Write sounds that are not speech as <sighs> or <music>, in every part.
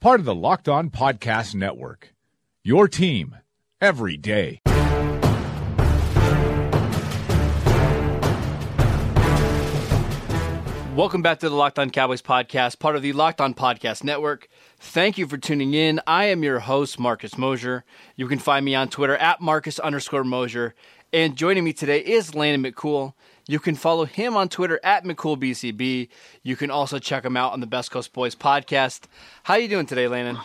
part of the Locked On Podcast Network. Your team every day. Welcome back to the Locked On Cowboys podcast, part of the Locked On Podcast Network. Thank you for tuning in. I am your host, Marcus Mosher. You can find me on Twitter at Marcus underscore Mosher. And joining me today is Landon McCool. You can follow him on Twitter at McCoolBCB. You can also check him out on the Best Coast Boys podcast. How you doing today, Landon?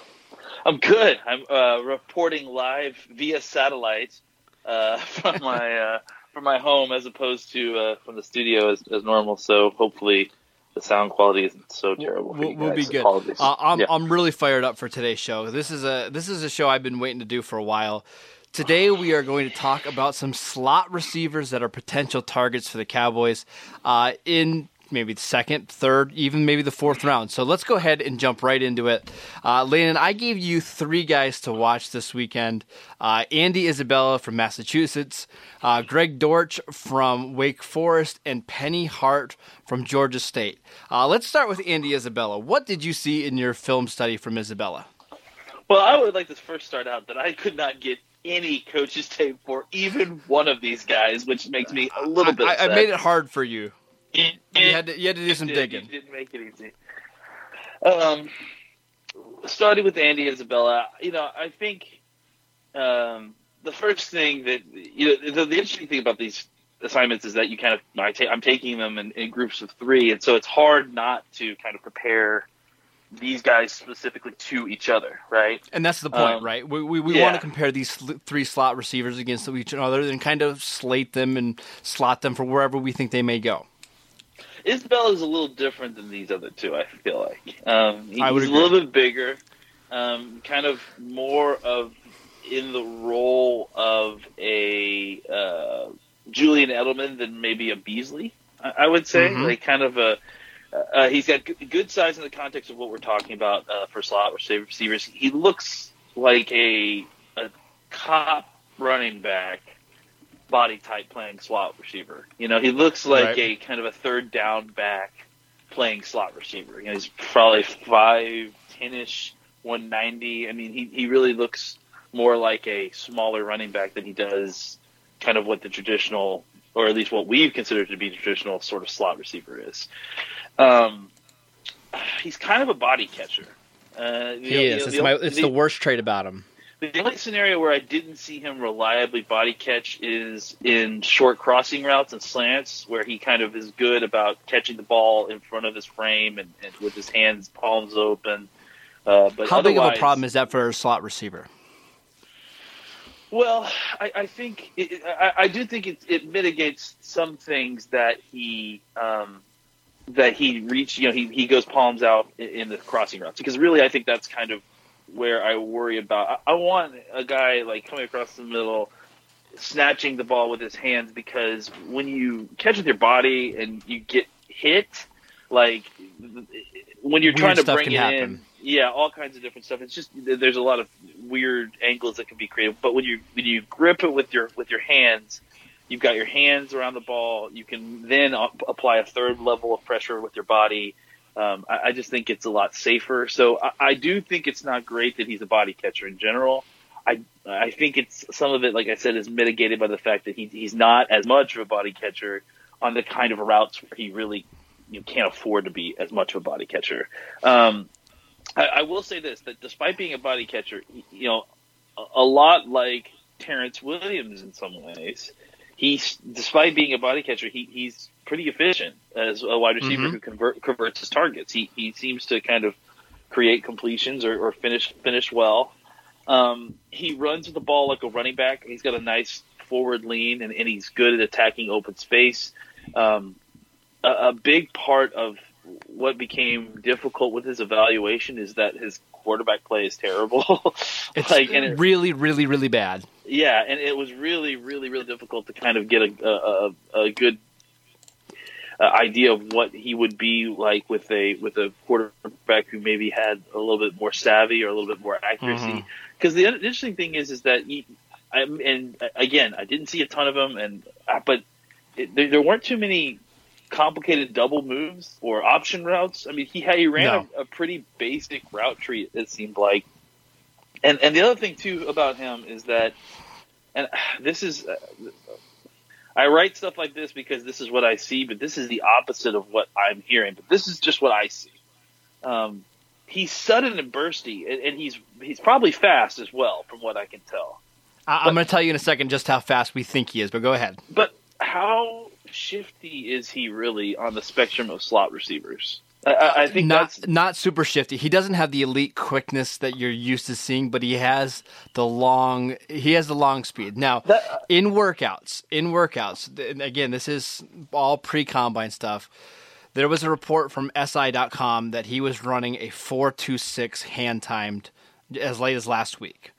I'm good. I'm uh, reporting live via satellite uh, <laughs> from my uh, from my home as opposed to uh, from the studio as, as normal. So hopefully the sound quality isn't so terrible. We'll, we'll be good. Uh, I'm yeah. I'm really fired up for today's show. This is a this is a show I've been waiting to do for a while. Today we are going to talk about some slot receivers that are potential targets for the Cowboys uh, in maybe the second, third, even maybe the fourth round. So let's go ahead and jump right into it. Uh, Landon, I gave you three guys to watch this weekend uh, Andy Isabella from Massachusetts, uh, Greg Dortch from Wake Forest, and Penny Hart from Georgia State. Uh, let's start with Andy Isabella. What did you see in your film study from Isabella? Well, I would like to first start out that I could not get any coaches tape for even one of these guys, which makes me a little bit. I, I made it hard for you. It, it, you had to you had to do some did, digging. didn't make it easy. Um, starting with Andy Isabella, you know, I think um, the first thing that you know the, the, interesting thing about these assignments is that you kind of I ta- I'm taking them in, in groups of three, and so it's hard not to kind of prepare these guys specifically to each other, right? And that's the point, um, right? We, we, we yeah. want to compare these three slot receivers against each other and kind of slate them and slot them for wherever we think they may go. Isabella is a little different than these other two. I feel like um, he's a little bit bigger, um, kind of more of in the role of a uh, Julian Edelman than maybe a Beasley. I, I would say, mm-hmm. like kind of a. Uh, he's got good size in the context of what we're talking about uh, for slot receivers. He looks like a a cop running back body type playing slot receiver. You know, he looks like right. a kind of a third down back playing slot receiver. You know, he's probably five ten ish, one ninety. I mean, he he really looks more like a smaller running back than he does kind of what the traditional, or at least what we've considered to be traditional sort of slot receiver is. Um, he's kind of a body catcher. Uh, he know, is. You know, it's, the, my, it's the, the worst trait about him. The only scenario where I didn't see him reliably body catch is in short crossing routes and slants, where he kind of is good about catching the ball in front of his frame and, and with his hands palms open. Uh, but how big of a problem is that for a slot receiver? Well, I, I think it, I, I, do think it, it, mitigates some things that he um, that he reached. You know, he, he goes palms out in, in the crossing routes because really, I think that's kind of where I worry about. I, I want a guy like coming across the middle, snatching the ball with his hands because when you catch with your body and you get hit, like when you're weird trying to bring it happen. in, yeah, all kinds of different stuff. It's just there's a lot of weird angles that can be created. But when you when you grip it with your with your hands, you've got your hands around the ball. You can then apply a third level of pressure with your body um, I, I, just think it's a lot safer. So I, I, do think it's not great that he's a body catcher in general. I I think it's some of it, like I said, is mitigated by the fact that he, he's not as much of a body catcher on the kind of routes where he really you know, can't afford to be as much of a body catcher. Um, I, I, will say this: that despite being a body catcher, you know, a, a lot like Terrence Williams in some ways, he's despite being a body catcher, he, he's pretty efficient as a wide receiver mm-hmm. who convert, converts his targets. He he seems to kind of create completions or, or finish finish well. Um, he runs with the ball like a running back. He's got a nice forward lean and, and he's good at attacking open space. Um, a, a, big part of what became difficult with his evaluation is that his quarterback play is terrible. <laughs> it's like and it, really, really, really bad. Yeah, and it was really, really, really difficult to kind of get a a, a good uh, idea of what he would be like with a with a quarterback who maybe had a little bit more savvy or a little bit more accuracy. Because mm-hmm. the interesting thing is, is that he, I, and again, I didn't see a ton of them, and uh, but it, there, there weren't too many complicated double moves or option routes. I mean, he had, he ran no. a, a, pretty basic route tree. It seemed like, and and the other thing too about him is that, and <sighs> this is, uh, I write stuff like this because this is what I see, but this is the opposite of what I'm hearing. But this is just what I see. Um, he's sudden and bursty, and, and he's he's probably fast as well, from what I can tell. I, am going to tell you in a second just how fast we think he is, but go ahead. But how shifty is he really on the spectrum of slot receivers? I, I think not that's... not super shifty. He doesn't have the elite quickness that you're used to seeing, but he has the long. He has the long speed. Now, that, uh, in workouts, in workouts, again, this is all pre combine stuff. There was a report from SI.com that he was running a four two six hand timed as late as last week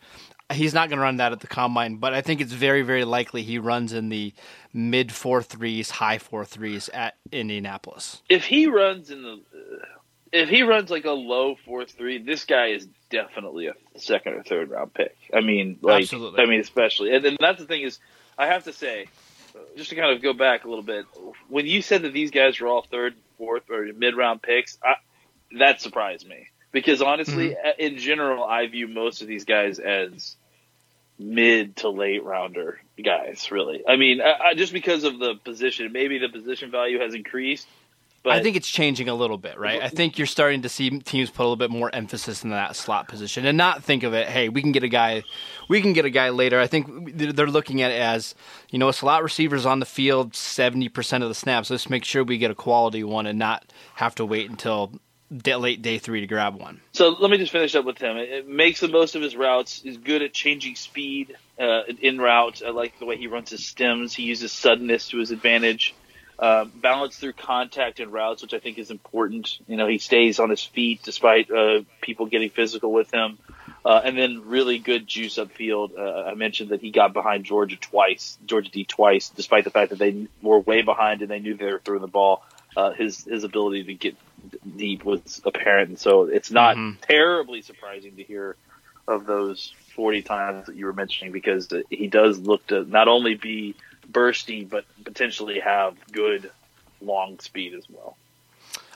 he's not going to run that at the combine, but I think it's very, very likely he runs in the mid four threes, high four threes at Indianapolis. If he runs in the, if he runs like a low four three, this guy is definitely a second or third round pick. I mean, like, Absolutely. I mean, especially, and then that's the thing is, I have to say, just to kind of go back a little bit, when you said that these guys were all third, fourth, or mid round picks, I, that surprised me because honestly, mm-hmm. in general, I view most of these guys as mid to late rounder guys. Really, I mean, I, I, just because of the position, maybe the position value has increased. But I think it's changing a little bit, right? I think you're starting to see teams put a little bit more emphasis in that slot position and not think of it, hey, we can get a guy, we can get a guy later. I think they're looking at it as, you know, a slot receiver's on the field 70% of the snaps. Let's make sure we get a quality one and not have to wait until day, late day three to grab one. So let me just finish up with him. It, it makes the most of his routes. He's good at changing speed uh, in route. I like the way he runs his stems. He uses suddenness to his advantage. Uh, balance through contact and routes, which I think is important. You know, he stays on his feet despite uh, people getting physical with him. Uh, and then really good juice upfield. Uh, I mentioned that he got behind Georgia twice, Georgia D twice, despite the fact that they were way behind and they knew they were throwing the ball. Uh, his his ability to get deep was apparent, and so it's not mm-hmm. terribly surprising to hear of those 40 times that you were mentioning because he does look to not only be bursty but potentially have good long speed as well.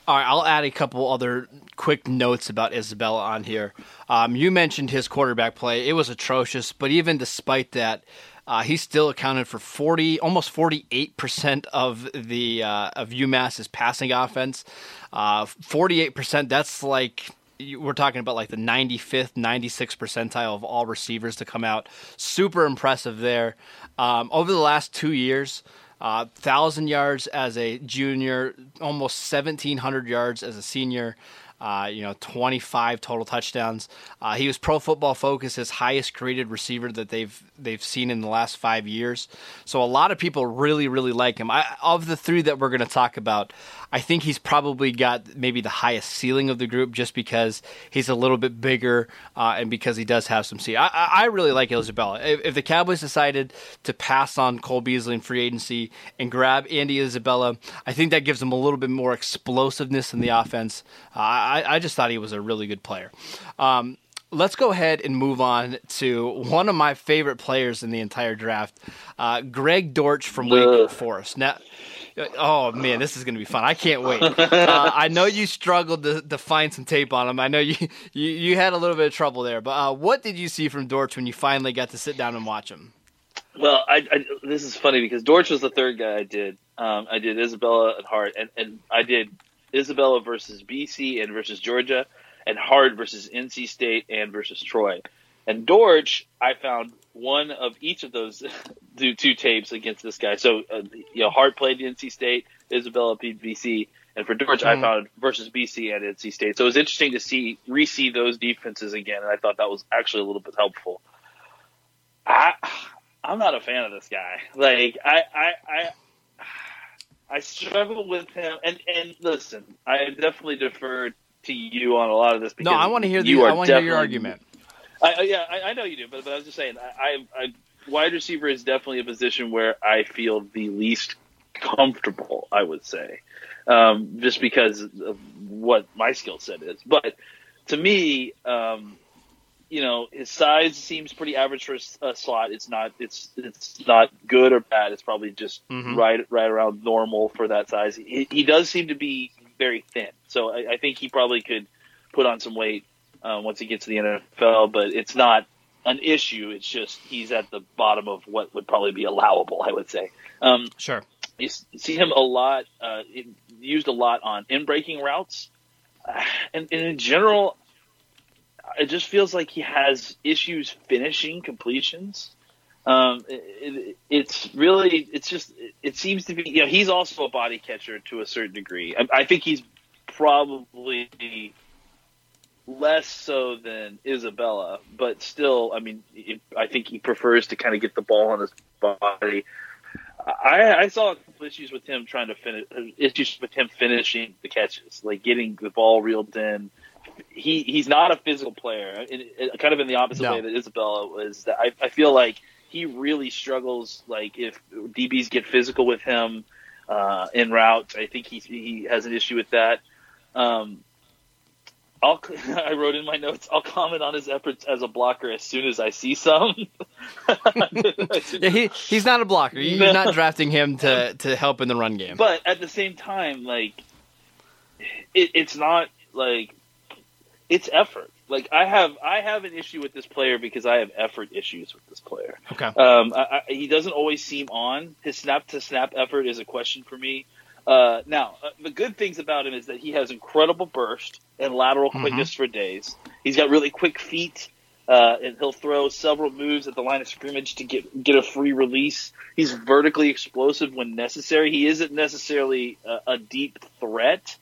All right, I'll add a couple other quick notes about Isabella on here. Um, you mentioned his quarterback play; it was atrocious, but even despite that, uh, he still accounted for forty, almost forty-eight percent of the uh, of UMass's passing offense. Uh, forty-eight percent. That's like we're talking about like the 95th, 96th percentile of all receivers to come out. Super impressive there. Um, over the last two years, uh, thousand yards as a junior, almost 1,700 yards as a senior uh, you know, 25 total touchdowns. Uh, he was Pro Football Focus, his highest graded receiver that they've they've seen in the last five years. So a lot of people really really like him. I, of the three that we're going to talk about, I think he's probably got maybe the highest ceiling of the group just because he's a little bit bigger uh, and because he does have some speed. I, I really like Isabella. If, if, the Cowboys decided to pass on Cole Beasley in free agency and grab Andy Isabella, I think that gives them a little bit more explosiveness in the offense. Uh, I, I, just thought he was a really good player. Um, let's go ahead and move on to one of my favorite players in the entire draft, uh, Greg Dortch from Wake Forest. Now, Oh man, this is going to be fun! I can't wait. <laughs> Uh, I know you struggled to, to, find some tape on him. I know you <laughs> you, you had a little bit of trouble there, but uh, what did you see from Dortch when you finally got to sit down and watch him? Well, I, I, this is funny because Dortch was the third guy I did. Um, I did Isabella and Hart, and, and I did Isabella versus BC and versus Georgia, and Hart versus NC State and versus Troy. And Dortch, I found one of each of those <laughs> two, two tapes against this guy. So, uh, you know, Hart played NC State, Isabella beat BC, and for Dortch, mm. I found versus BC and NC State. So it was interesting to see re-see those defenses again, and I thought that was actually a little bit helpful. I, I'm not a fan of this guy. Like, I, I, I I struggle with him. And and listen, I definitely defer to you on a lot of this. No, I want to hear the. I want to hear your argument. I, yeah, I, I, know you do, but, but I was just saying, I, I, wide receiver is definitely a position where I feel the least comfortable. I would say, um, just because of what my skill set is. But to me, um, you know, his size seems pretty average for a slot. It's not. It's it's not good or bad. It's probably just mm-hmm. right right around normal for that size. He, he does seem to be very thin, so I, I think he probably could put on some weight um, once he gets to the NFL. But it's not an issue. It's just he's at the bottom of what would probably be allowable. I would say. Um, sure. You see him a lot, uh, used a lot on in breaking routes, and, and in general, it just feels like he has issues finishing completions. Um, it, it, it's really, it's just, it seems to be, you know, he's also a body catcher to a certain degree. I, I think he's probably less so than Isabella, but still, I mean, it, I think he prefers to kind of get the ball on his body. I, I saw issues with him trying to finish, issues with him finishing the catches, like getting the ball reeled in he he's not a physical player. kind of in the opposite no. way that Isabella was. That I, I feel like he really struggles. Like if DBs get physical with him uh, in route, I think he he has an issue with that. Um, I'll, <laughs> I wrote in my notes. I'll comment on his efforts as a blocker as soon as I see some. <laughs> yeah, he he's not a blocker. You're not drafting him to to help in the run game. But at the same time, like it, it's not like it's effort. Like I have, I have an issue with this player because I have effort issues with this player. Okay. Um, I, I, he doesn't always seem on. His snap to snap effort is a question for me. Uh, now, uh, the good things about him is that he has incredible burst and lateral mm-hmm. quickness for days. He's got really quick feet, uh, and he'll throw several moves at the line of scrimmage to get get a free release. He's vertically explosive when necessary. He isn't necessarily a, a deep threat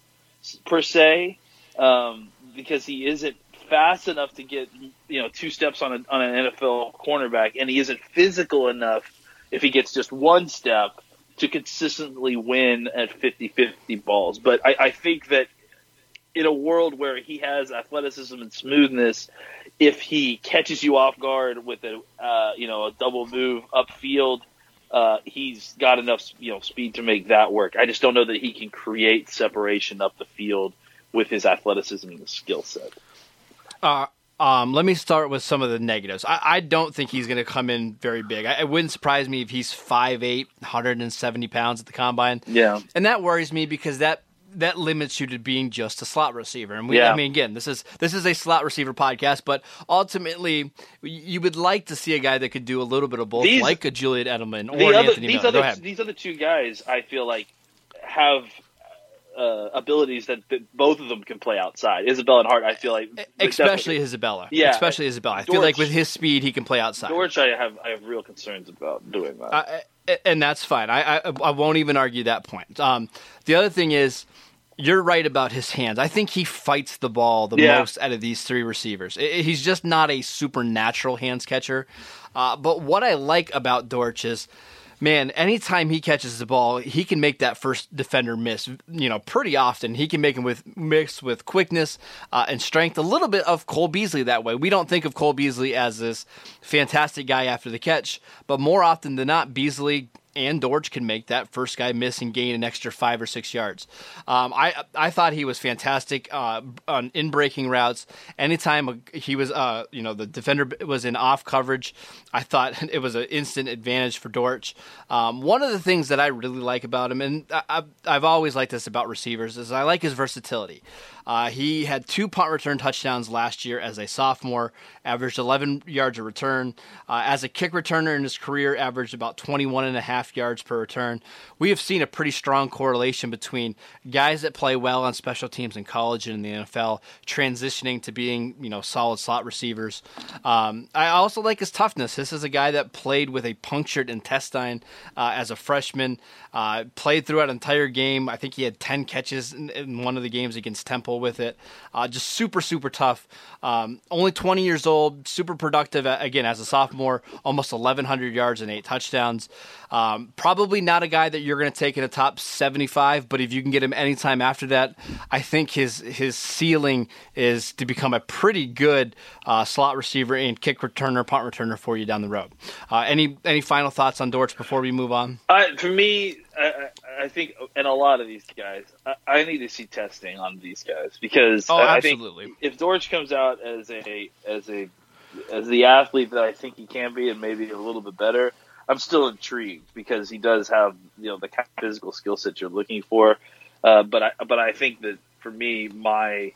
per se. Um, because he isn't fast enough to get you know two steps on, a, on an NFL cornerback, and he isn't physical enough if he gets just one step to consistently win at 50-50 balls. But I, I think that in a world where he has athleticism and smoothness, if he catches you off guard with a uh, you know a double move upfield, uh, he's got enough you know speed to make that work. I just don't know that he can create separation up the field with his athleticism and his skill set. Uh, um, let me start with some of the negatives. I, I don't think he's going to come in very big. I, it wouldn't surprise me if he's 5'8", 170 pounds at the combine. Yeah, and that worries me because that that limits you to being just a slot receiver. And we, yeah. I mean, again, this is this is a slot receiver podcast, but ultimately, you would like to see a guy that could do a little bit of both, these, like a Julian Edelman or the other, Anthony these Miller. Other, these other two guys, I feel like have uh, abilities that, that, both of them can play outside. Isabella and Hart, I feel like, especially Isabella. Yeah, especially Isabella. I Dortch, feel like with his speed, he can play outside. Dortch, I have I have real concerns about doing that, uh, and that's fine. I, I, I won't even argue that point. Um, the other thing is. You're right about his hands. I think he fights the ball the yeah. most out of these three receivers. He's just not a supernatural hands catcher. Uh, but what I like about Dortch is man, anytime he catches the ball, he can make that first defender miss. You know, pretty often he can make him with mix with quickness uh, and strength. A little bit of Cole Beasley that way. We don't think of Cole Beasley as this fantastic guy after the catch, but more often than not, Beasley and Dortch can make that first guy miss and gain an extra five or six yards. Um, I I thought he was fantastic uh, on in breaking routes. Anytime he was, uh, you know, the defender was in off coverage, I thought <laughs> it was an instant advantage for Dortch. Um, one of the things that I really like about him, and I, I've always liked this about receivers, is I like his versatility. Uh, he had two punt return touchdowns last year as a sophomore, averaged 11 yards a return. Uh, as a kick returner in his career, averaged about 21 and a half yards per return. We have seen a pretty strong correlation between guys that play well on special teams in college and in the NFL transitioning to being, you know, solid slot receivers. Um, I also like his toughness. This is a guy that played with a punctured intestine uh, as a freshman, uh, played throughout an entire game. I think he had 10 catches in, in one of the games against Temple with it. Uh, just super, super tough. Um, only 20 years old, super productive, again, as a sophomore, almost 1,100 yards and eight touchdowns. Um, probably not a guy that you're going to take in a top 75, but if you can get him anytime after that, I think his his ceiling is to become a pretty good uh, slot receiver and kick returner, punt returner for you down the road. Uh, any any final thoughts on Dortch before we move on? Uh, for me, I, I, think, and a lot of these guys, I, I, need to see testing on these guys because oh, I, absolutely. think if Dortch comes out as a as a as the athlete that I think he can be, and maybe a little bit better, I'm still intrigued because he does have you know the kind of physical skill set you're looking for. Uh, but I but I think that for me, my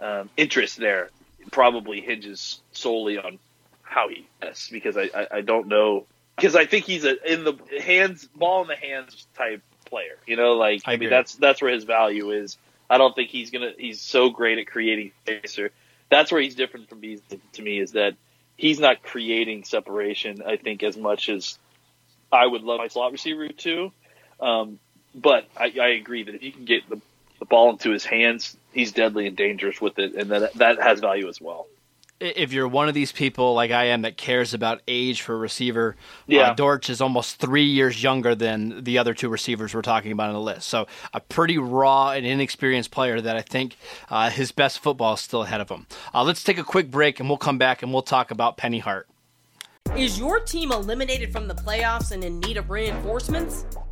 um, interest there probably hinges solely on how he tests because I, I, I don't know because I think he's a in the hands ball in the hands type player. You know, like I, I mean that's that's where his value is. I don't think he's gonna he's so great at creating space or that's where he's different from Bees to me is that he's not creating separation. I think as much as I would love my slot receiver to, um, but I, I, agree that if you can get the, the ball into his hands, he's deadly and dangerous with it, and that that has value as well if you're one of these people like I am that cares about age for a receiver, uh, yeah. uh, Dortch is almost three years younger than the other two receivers we're talking about on the list. So a pretty raw and inexperienced player that I think uh, his best football is still ahead of him. Uh, let's take a quick break and we'll come back and we'll talk about Penny Hart. Is your team eliminated from the playoffs and in need of reinforcements?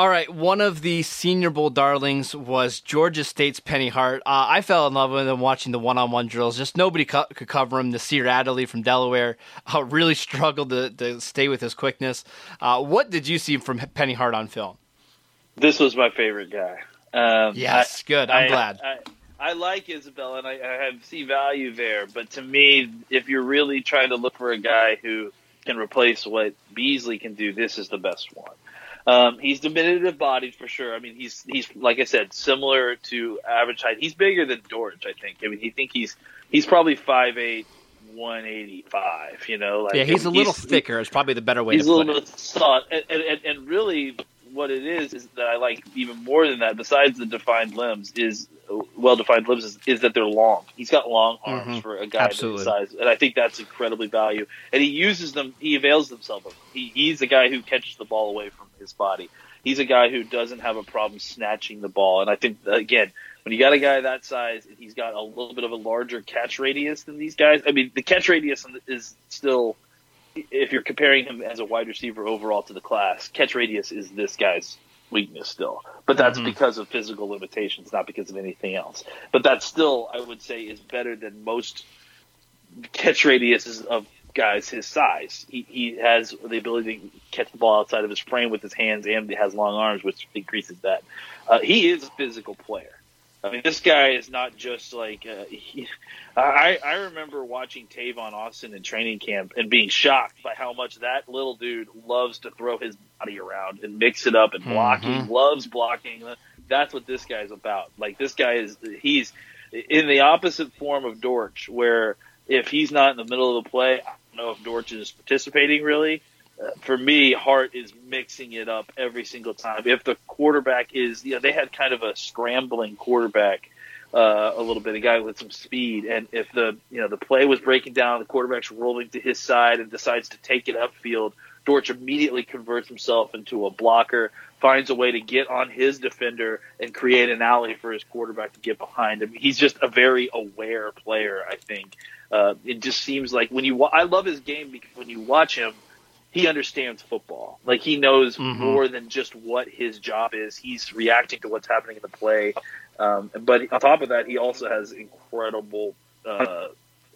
All right, one of the Senior Bowl darlings was Georgia State's Penny Hart. Uh, I fell in love with him watching the one-on-one drills. Just nobody co- could cover him. Nasir Adderley from Delaware uh, really <laughs> struggled to, to, stay with his quickness. Uh, what did you see from Penny Hart on film? This was my favorite guy. Um, yes, I, good. I'm I, glad. I, I, like Isabel, and I, I have see value there. But to me, if you're really trying to look for a guy who can replace what Beasley can do, this is the best one. Um, he's diminutive bodied for sure. I mean, he's he's like I said, similar to average height. He's bigger than Dortch, I think. I mean, he think he's he's probably five eight, one eighty five. You know, like yeah, he's a little thicker. Is probably the better way. He's a little bit soft, and, and, and really, what it is is that I like even more than that. Besides the defined limbs, is well defined limbs is, is, that they're long. He's got long arms mm-hmm. for a guy Absolutely. size, and I think that's incredibly value. And he uses them. He avails himself of. Them. He, he's a guy who catches the ball away from his body. He's a guy who doesn't have a problem snatching the ball, and I think again. When you got a guy that size, he's got a little bit of a larger catch radius than these guys. I mean, the catch radius is still if you're comparing him as a wide receiver overall to the class, catch radius is this guy's weakness still. But that's mm-hmm. because of physical limitations, not because of anything else. But that still, I would say, is better than most catch radiuses of guys his size. He, he has the ability to catch the ball outside of his frame with his hands and has long arms, which increases that. Uh, he is a physical player. I mean, this guy is not just like. Uh, <laughs> he, I I remember watching Tavon Austin in training camp and being shocked by how much that little dude loves to throw his body around and mix it up and block. Mm-hmm. He loves blocking. That's what this guy's about. Like this guy is. He's in the opposite form of Dortch, where if he's not in the middle of the play, I don't know if Dortch is participating really for me, Hart is mixing it up every single time. If the quarterback is, you know, they had kind of a scrambling quarterback uh, a little bit, a guy with some speed, and if the you know the play was breaking down, the quarterback's rolling to his side and decides to take it upfield, Dortch immediately converts himself into a blocker, finds a way to get on his defender and create an alley for his quarterback to get behind him. He's just a very aware player, I think. Uh, it just seems like when you, I love his game because when you watch him he understands football. Like he knows mm-hmm. more than just what his job is. He's reacting to what's happening in the play. Um, but on top of that, he also has incredible uh,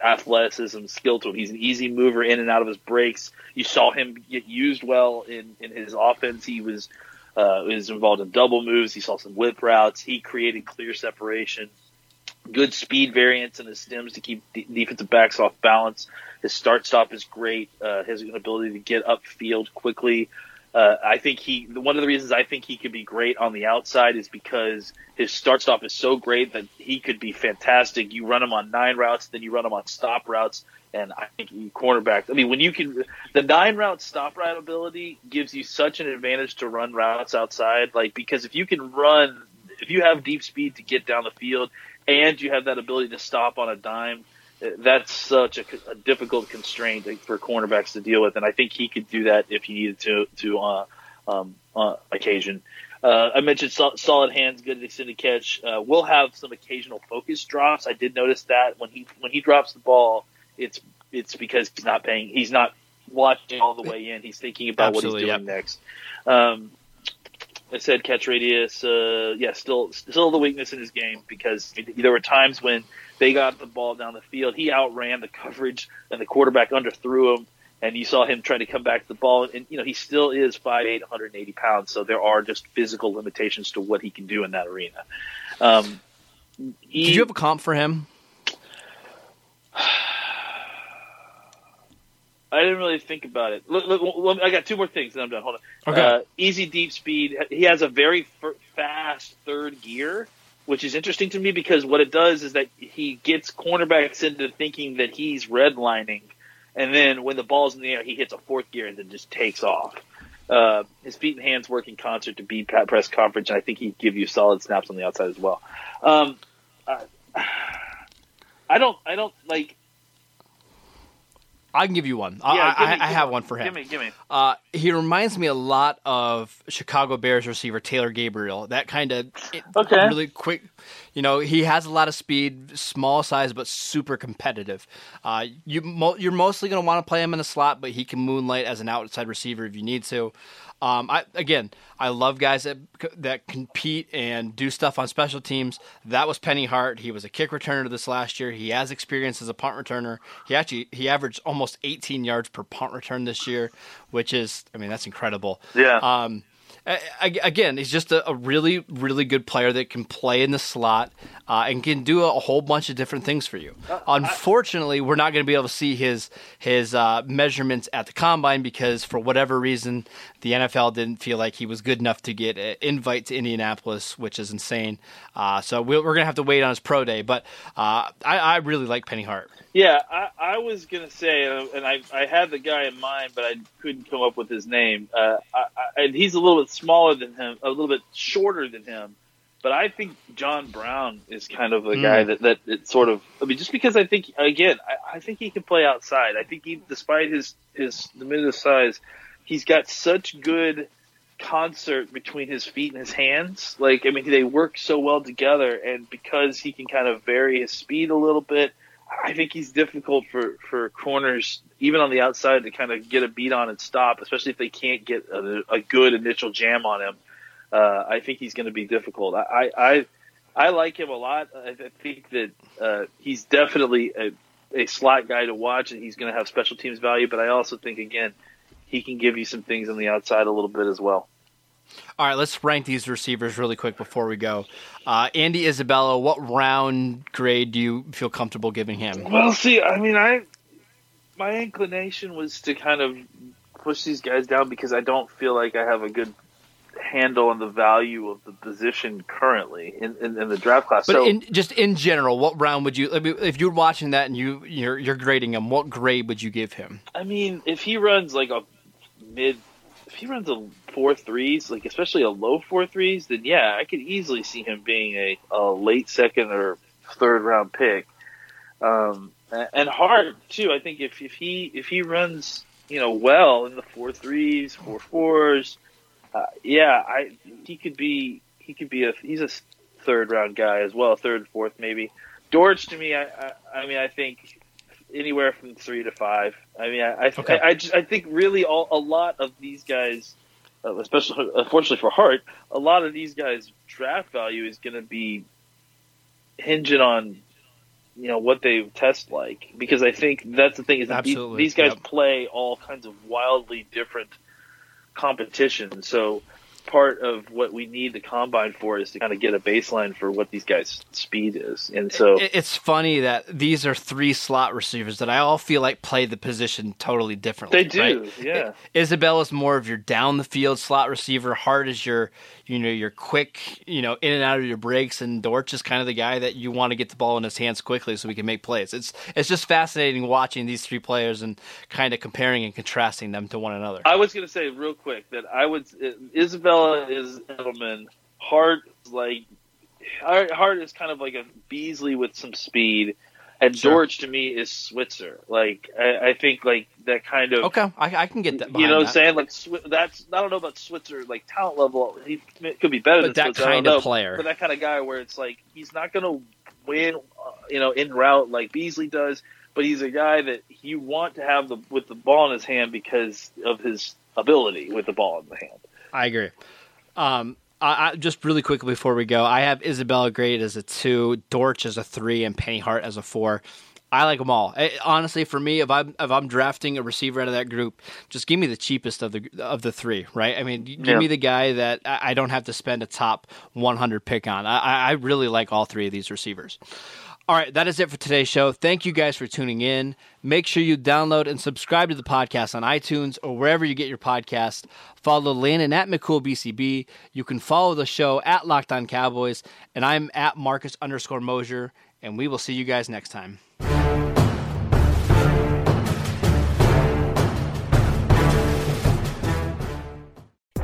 athleticism, skill to him. He's an easy mover in and out of his breaks. You saw him get used well in, in his offense. He was uh, was involved in double moves. He saw some whip routes. He created clear separation good speed variance in his stems to keep defensive backs off balance. His start stop is great. Uh, his ability to get upfield quickly. Uh, I think he one of the reasons I think he could be great on the outside is because his start stop is so great that he could be fantastic. You run him on nine routes, then you run him on stop routes, and I think he cornerback. I mean, when you can the nine route stop route ability gives you such an advantage to run routes outside, like because if you can run, if you have deep speed to get down the field, and you have that ability to stop on a dime that's such a, a, difficult constraint for cornerbacks to deal with, and I think he could do that if he needed to to uh, um, uh, occasion. Uh, I mentioned sol- solid hands, good extended catch. Uh, we'll have some occasional focus drops. I did notice that when he when he drops the ball, it's it's because he's not paying. He's not watching all the way in. He's thinking about Absolutely, what he's doing yep. next. Um, I said catch radius. Uh, yeah, still still the weakness in his game because there were times when they got the ball down the field. He outran the coverage, and the quarterback underthrew him. And you saw him trying to come back to the ball, and you know he still is 5'8", 180 pounds. So there are just physical limitations to what he can do in that arena. Um, he, Did you have a comp for him? I didn't really think about it. Look, look, I got two more things, and I'm done. Hold on. Okay. Uh, easy deep speed. He has a very f- fast third gear, which is interesting to me because what it does is that he gets cornerbacks into thinking that he's redlining, and then when the ball's in the air, he hits a fourth gear and then just takes off. Uh, his feet and hands work in concert to beat Pat press coverage, and I think he'd give you solid snaps on the outside as well. Um, I, <sighs> I don't, I don't like. I can give you one. Yeah, I, me- I, I have one for him. Give me, give me. Uh, he reminds me a lot of Chicago Bears receiver Taylor Gabriel. That kind of Okay. really quick. You know, he has a lot of speed, small size, but super competitive. Uh, you mo- you're mostly going to want to play him in the slot, but he can moonlight as an outside receiver if you need to. Um, I, again, I love guys that that compete and do stuff on special teams. That was Penny Hart. He was a kick returner this last year. He has experience as a punt returner. He actually he averaged almost 18 yards per punt return this year, which is I mean that's incredible. Yeah. Um, again, he's just a, really, really good player that can play in the slot uh, and can do a, a whole bunch of different things for you. Unfortunately, we're not going to be able to see his his uh, measurements at the combine because for whatever reason, the NFL didn't feel like he was good enough to get an invite to Indianapolis, which is insane. Uh, so we're, we're going to have to wait on his pro day. But uh, I, I really like Penny Hart. Yeah, I, I was gonna say, uh, and I I had the guy in mind, but I couldn't come up with his name. Uh, I, I, and he's a little bit smaller than him, a little bit shorter than him. But I think John Brown is kind of the guy that that it sort of. I mean, just because I think again, I, I think he can play outside. I think he, despite his his diminutive size, he's got such good concert between his feet and his hands. Like, I mean, they work so well together, and because he can kind of vary his speed a little bit, I think he's difficult for for corners, even on the outside, to kind of get a beat on and stop, especially if they can't get a, a good initial jam on him. Uh, I think he's going to be difficult. I, I I like him a lot. I, I think that uh, he's definitely a, a slot guy to watch, and he's going to have special teams value. But I also think again, he can give you some things on the outside a little bit as well. All right, let's rank these receivers really quick before we go. Uh, Andy Isabella, what round grade do you feel comfortable giving him? Well, see, I mean, I my inclination was to kind of push these guys down because I don't feel like I have a good handle on the value of the position currently in, in, in the draft class. But so in, just in general, what round would you? I mean, if you're watching that and you you're, you're grading him, what grade would you give him? I mean, if he runs like a mid, if he runs a four threes, like especially a low four threes, then yeah, I could easily see him being a, a late second or third round pick. Um, and Hart too. I think if, if he if he runs you know well in the four threes, four fours, uh, yeah, I he could be he could be a he's a third round guy as well, third fourth maybe. Dortch to me, I, I I mean I think anywhere from three to five. I mean, I I, Okay. I, I, just, I think really all, a lot of these guys, uh, especially unfortunately for Hart, a lot of these guys' draft value is going to be hinging on you know what they test like because I think that's the thing is Absolutely, these guys yep. play all kinds of wildly different competitions. So part of what we need the combine for is to kind of get a baseline for what these guys' speed is. And so it's funny that these are three slot receivers that I all feel like play the position totally differently. They do, right? yeah. Isabel is more of your down the field slot receiver. Hart is your you know your quick you know in and out of your breaks, and Dortch is kind of the guy that you want to get the ball in his hands quickly so we can make plays. It's it's just fascinating watching these three players and kind of comparing and contrasting them to one another. I was going to say real quick that I would uh, Is Edelman. Hart like Hart is kind of like a Beasley with some speed, and sure. George to me is Switzer. Like I, I think like that kind of okay. I, I can get that. You know what I'm saying? Like that's I don't know about Switzer like talent level. He could be better but than that Switzer, kind of know, player. But that kind of guy where it's like he's not going to win, uh, you know, in route like Beasley does. But he's a guy that you want to have the with the ball in his hand because of his ability with the ball in the hand. I agree. Um, I, I, just really quickly before we go, I have Isabella Great as a two, Dortch as a three, and Penny Hart as a four. I like them all. I, honestly, for me, if I'm if I'm drafting a receiver out of that group, just give me the cheapest of the of the three, right? I mean, give yeah. me the guy that I don't have to spend a top 100 pick on. I, I really like all three of these receivers. All right, that is it for today's show. Thank you guys for tuning in. Make sure you download and subscribe to the podcast on iTunes or wherever you get your podcast. Follow Landon at McCoolBCB. You can follow the show at Locked On Cowboys, and I'm at Marcus underscore Mosher, and we will see you guys next time.